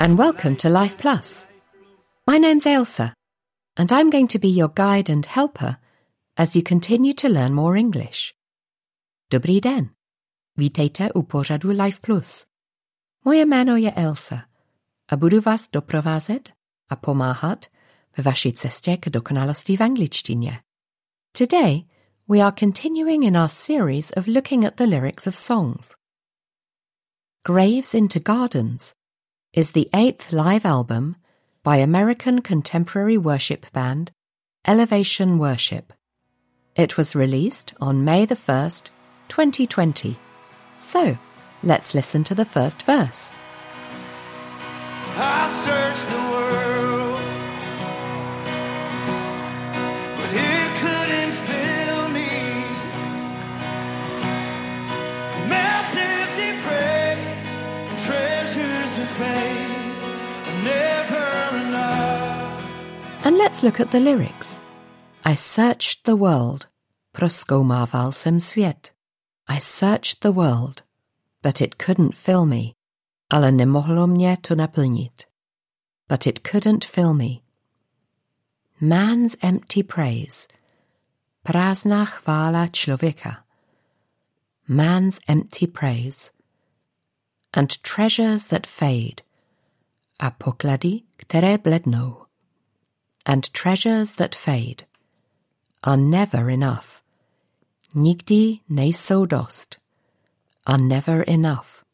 And welcome to Life Plus. My name's Ailsa, and I'm going to be your guide and helper as you continue to learn more English. Dobrý den. Vítejte u pořadu Life Plus. Moje jméno je Ailsa a budu vás doprovázet a pomáhat ve vaší cestě k dokonalosti v angličtině. Today, we are continuing in our series of looking at the lyrics of songs. Graves into Gardens is the eighth live album by American contemporary worship band Elevation Worship. It was released on May the 1st, 2020. So, let's listen to the first verse. And let's look at the lyrics. I searched the world, proskoumaval jsem svět. I searched the world, but it couldn't fill me. Ale nemohlo mě to naplnit. But it couldn't fill me. Man's empty praise. Prázdná chvála člověka. Man's empty praise. And treasures that fade. A poklady, které blednou. And treasures that fade. Are never enough. Nikdy nejsou dost. Are never enough.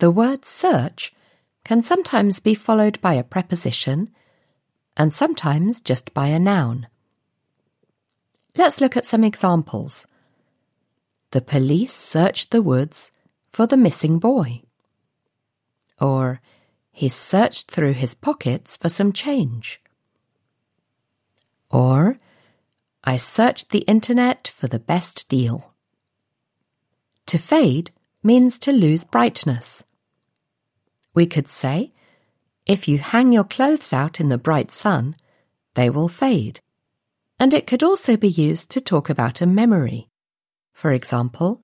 The word search can sometimes be followed by a preposition and sometimes just by a noun. Let's look at some examples. The police searched the woods for the missing boy. Or, he searched through his pockets for some change. Or, I searched the internet for the best deal. To fade means to lose brightness. We could say, if you hang your clothes out in the bright sun, they will fade. And it could also be used to talk about a memory. For example,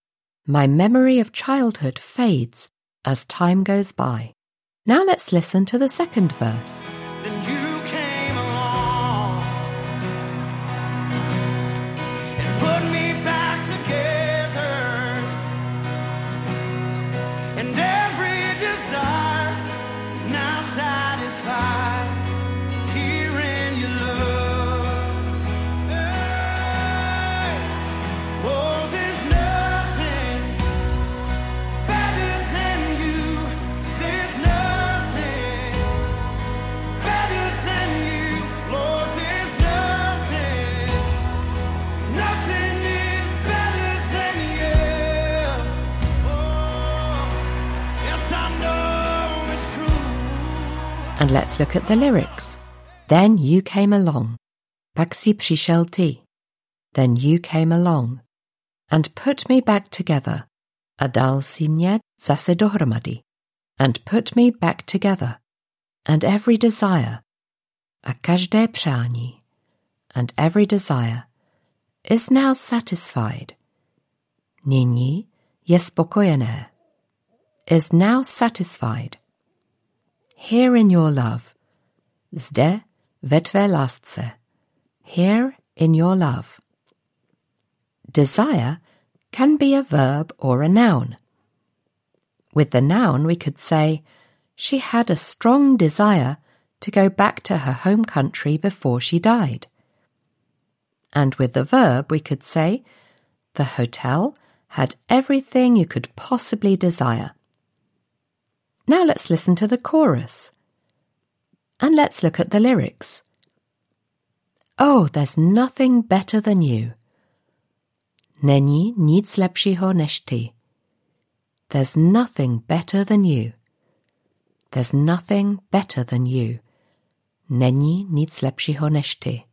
my memory of childhood fades as time goes by. Now let's listen to the second verse. And let's look at the lyrics. Then you came along. Pak si. Then you came along. And put me back together. Adal dal si zase dohromady. And put me back together. And every desire. A každé přání. And every desire. Is now satisfied. Nini je spokojené. Is now satisfied. Here in your love. Zde ve tvé lásce. Here in your love. Desire can be a verb or a noun. With the noun, we could say, she had a strong desire to go back to her home country before she died. And with the verb, we could say, the hotel had everything you could possibly desire. Now let's listen to the chorus. And let's look at the lyrics. Oh, there's nothing better than you. Není nic lepšího než ty. There's nothing better than you. There's nothing better than you. Není nic lepšího než ty.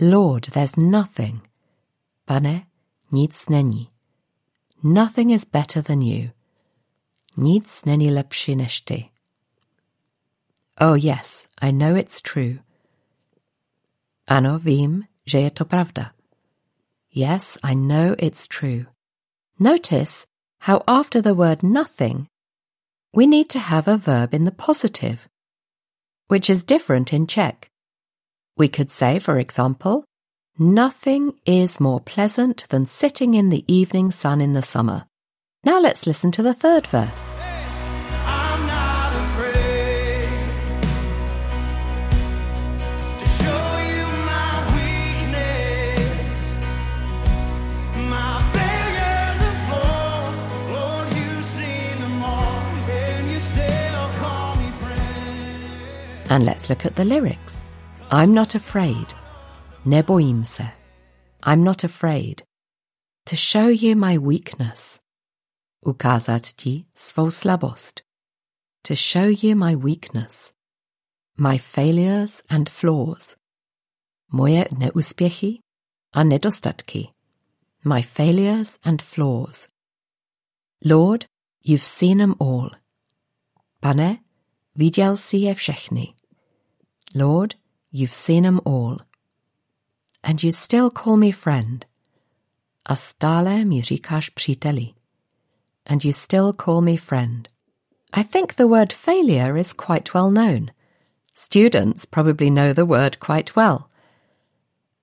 Lord, there's nothing. Pane, nic není. Nothing is better than you. Nic není lepší než ty. Oh yes, I know it's true. Ano, vím, že je to pravda. Yes, I know it's true. Notice how after the word nothing, we need to have a verb in the positive, which is different in Czech. We could say, for example, Nothing is more pleasant than sitting in the evening sun in the summer. Now let's listen to the third verse. And let's look at the lyrics. I'm not afraid. Nebojím se. I'm not afraid. To show you my weakness. Ukázat ti svou slabost. To show you my weakness. My failures and flaws. Moje neúspěchy a nedostatky. My failures and flaws. Lord, you've seen them all. Pane, viděl si je všechny. Lord, you've seen them all. And you still call me friend. A stále mi říkáš příteli. And you still call me friend. I think the word failure is quite well known. Students probably know the word quite well.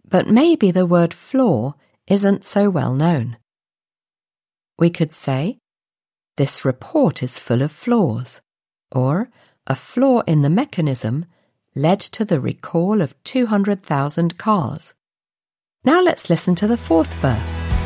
But maybe the word flaw isn't so well known. We could say, this report is full of flaws, or a flaw in the mechanism led to the recall of 200,000 cars. Now let's listen to the fourth verse.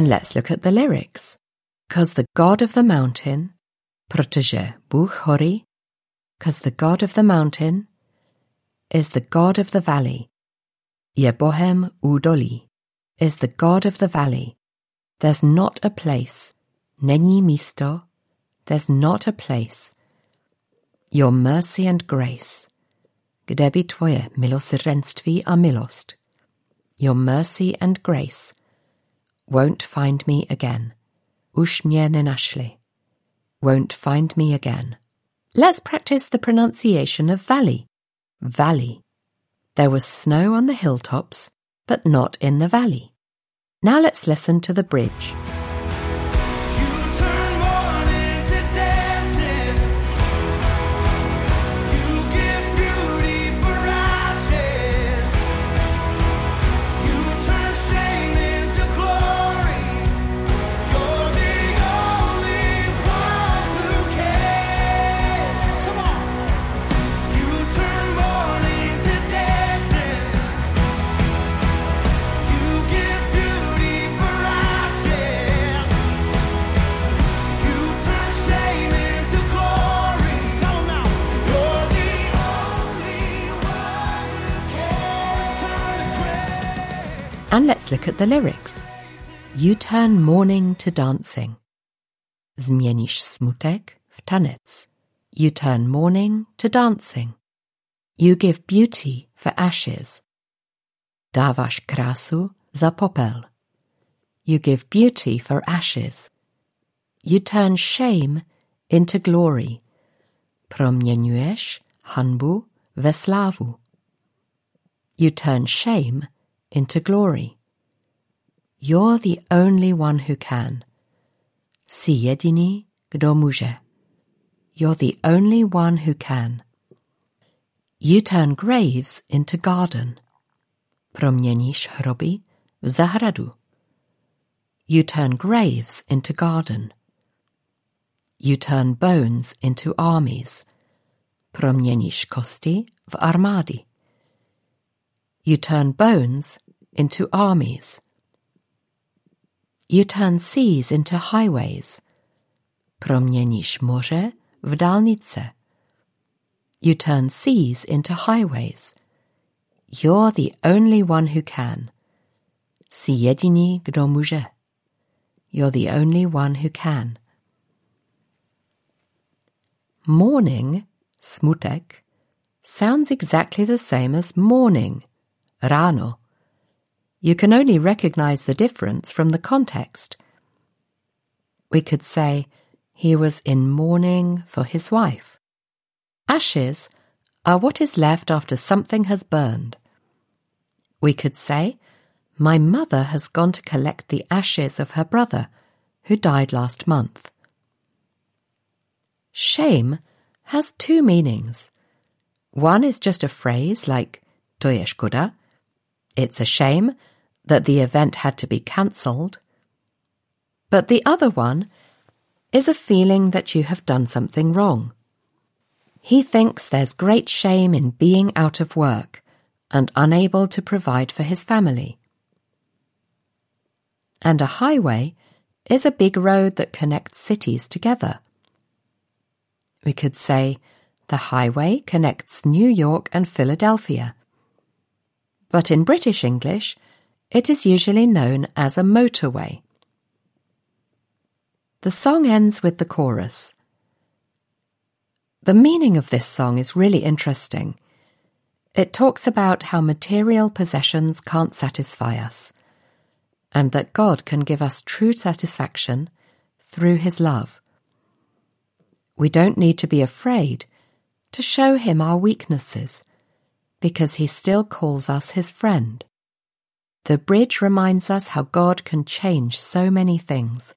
And let's look at the lyrics. Cause the God of the mountain, protože Bůh hory, cause the God of the mountain is the God of the valley. Je Bohem údolí is the God of the valley. There's not a place. Není místo. There's not a place. Your mercy and grace. Kde by tvoje milosrdenství a milost? Your mercy and grace won't find me again. Nenašli. Won't find me again. Let's practice the pronunciation of valley. Valley. There was snow on the hilltops, but not in the valley. Now let's listen to the bridge. Look at the lyrics. You turn mourning to dancing. Zmienisz smutek w tanec. You turn mourning to dancing. You give beauty for ashes. Dáváš krásu za popel. You give beauty for ashes. You turn shame into glory. Proměňuješ hanbu slávu. You turn shame into glory. You're the only one who can. Si jediný, kdo může. You're the only one who can. You turn graves into garden. Proměníš hroby v zahradu. You turn graves into garden. You turn bones into armies. Proměníš kosti v armády. You turn bones into armies. You turn seas into highways. Proměníš moře v dálnice. You turn seas into highways. You're the only one who can. Jsi jediný, kdo může. You're the only one who can. Morning, smutek, sounds exactly the same as morning, ráno. You can only recognize the difference from the context. We could say, he was in mourning for his wife. Ashes are what is left after something has burned. We could say, My mother has gone to collect the ashes of her brother, who died last month. Shame has two meanings. One is just a phrase like to je škoda. It's a shame that the event had to be cancelled. But the other one is a feeling that you have done something wrong. He thinks there's great shame in being out of work and unable to provide for his family. And a highway is a big road that connects cities together. We could say the highway connects New York and Philadelphia. But in British English, it is usually known as a motorway. The song ends with the chorus. The meaning of this song is really interesting. It talks about how material possessions can't satisfy us, and that God can give us true satisfaction through His love. We don't need to be afraid to show Him our weaknesses, because He still calls us His friend. The bridge reminds us how God can change so many things.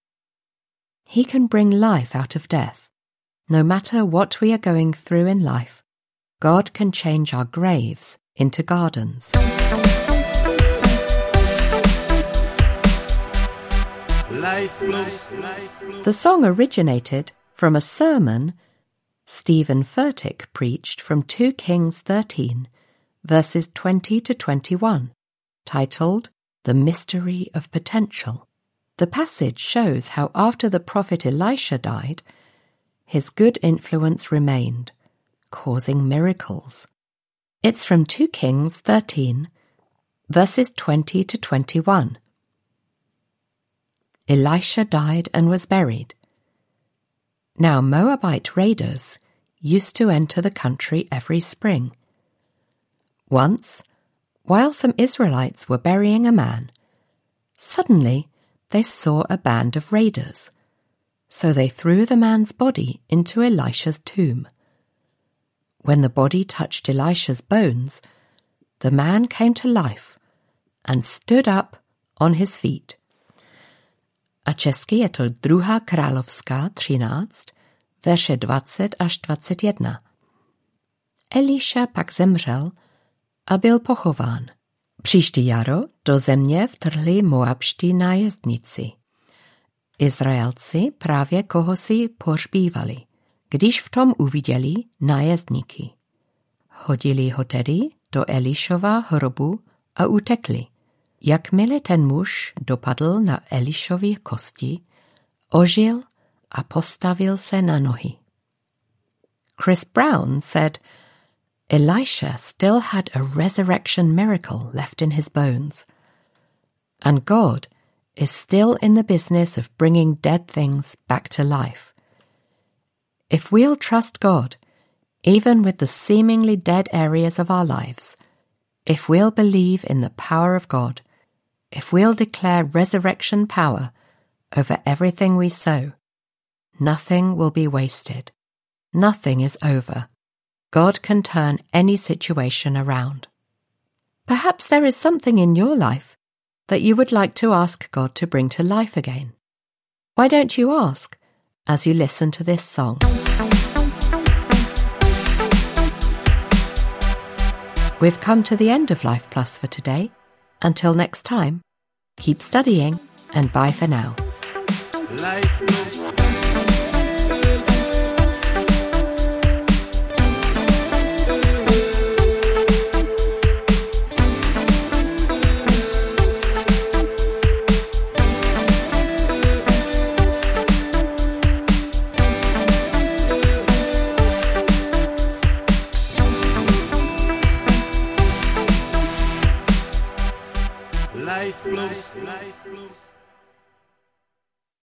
He can bring life out of death. No matter what we are going through in life, God can change our graves into gardens. Life plus. The song originated from a sermon Steven Furtick preached from 2 Kings 13, verses 20 to 21, titled The Mystery of Potential. The passage shows how after the prophet Elisha died, his good influence remained, causing miracles. It's from 2 Kings 13, verses 20 to 21. Elisha died and was buried. Now, Moabite raiders used to enter the country every spring. Once, while some Israelites were burying a man, suddenly they saw a band of raiders. So they threw the man's body into Elisha's tomb. When the body touched Elisha's bones, the man came to life and stood up on his feet. A česky je to druhá královská 13, verše 20 až 21. Elisha pak zemřel a byl pochován. Příští jaro do země vtrhli moabští nájezdníci. Izraelci právě koho si pohřbívali, když v tom uviděli nájezdníky. Hodili ho tedy do Elišova hrobu a utekli. Jakmile ten muž dopadl na Elišovy kosti, ožil a postavil se na nohy. Chris Brown said, Elisha still had a resurrection miracle left in his bones. And God is still in the business of bringing dead things back to life. If we'll trust God, even with the seemingly dead areas of our lives, if we'll believe in the power of God, if we'll declare resurrection power over everything we sow, nothing will be wasted. Nothing is over. God can turn any situation around. Perhaps there is something in your life that you would like to ask God to bring to life again. Why don't you ask as you listen to this song? We've come to the end of Life Plus for today. Until next time, keep studying and bye for now. Life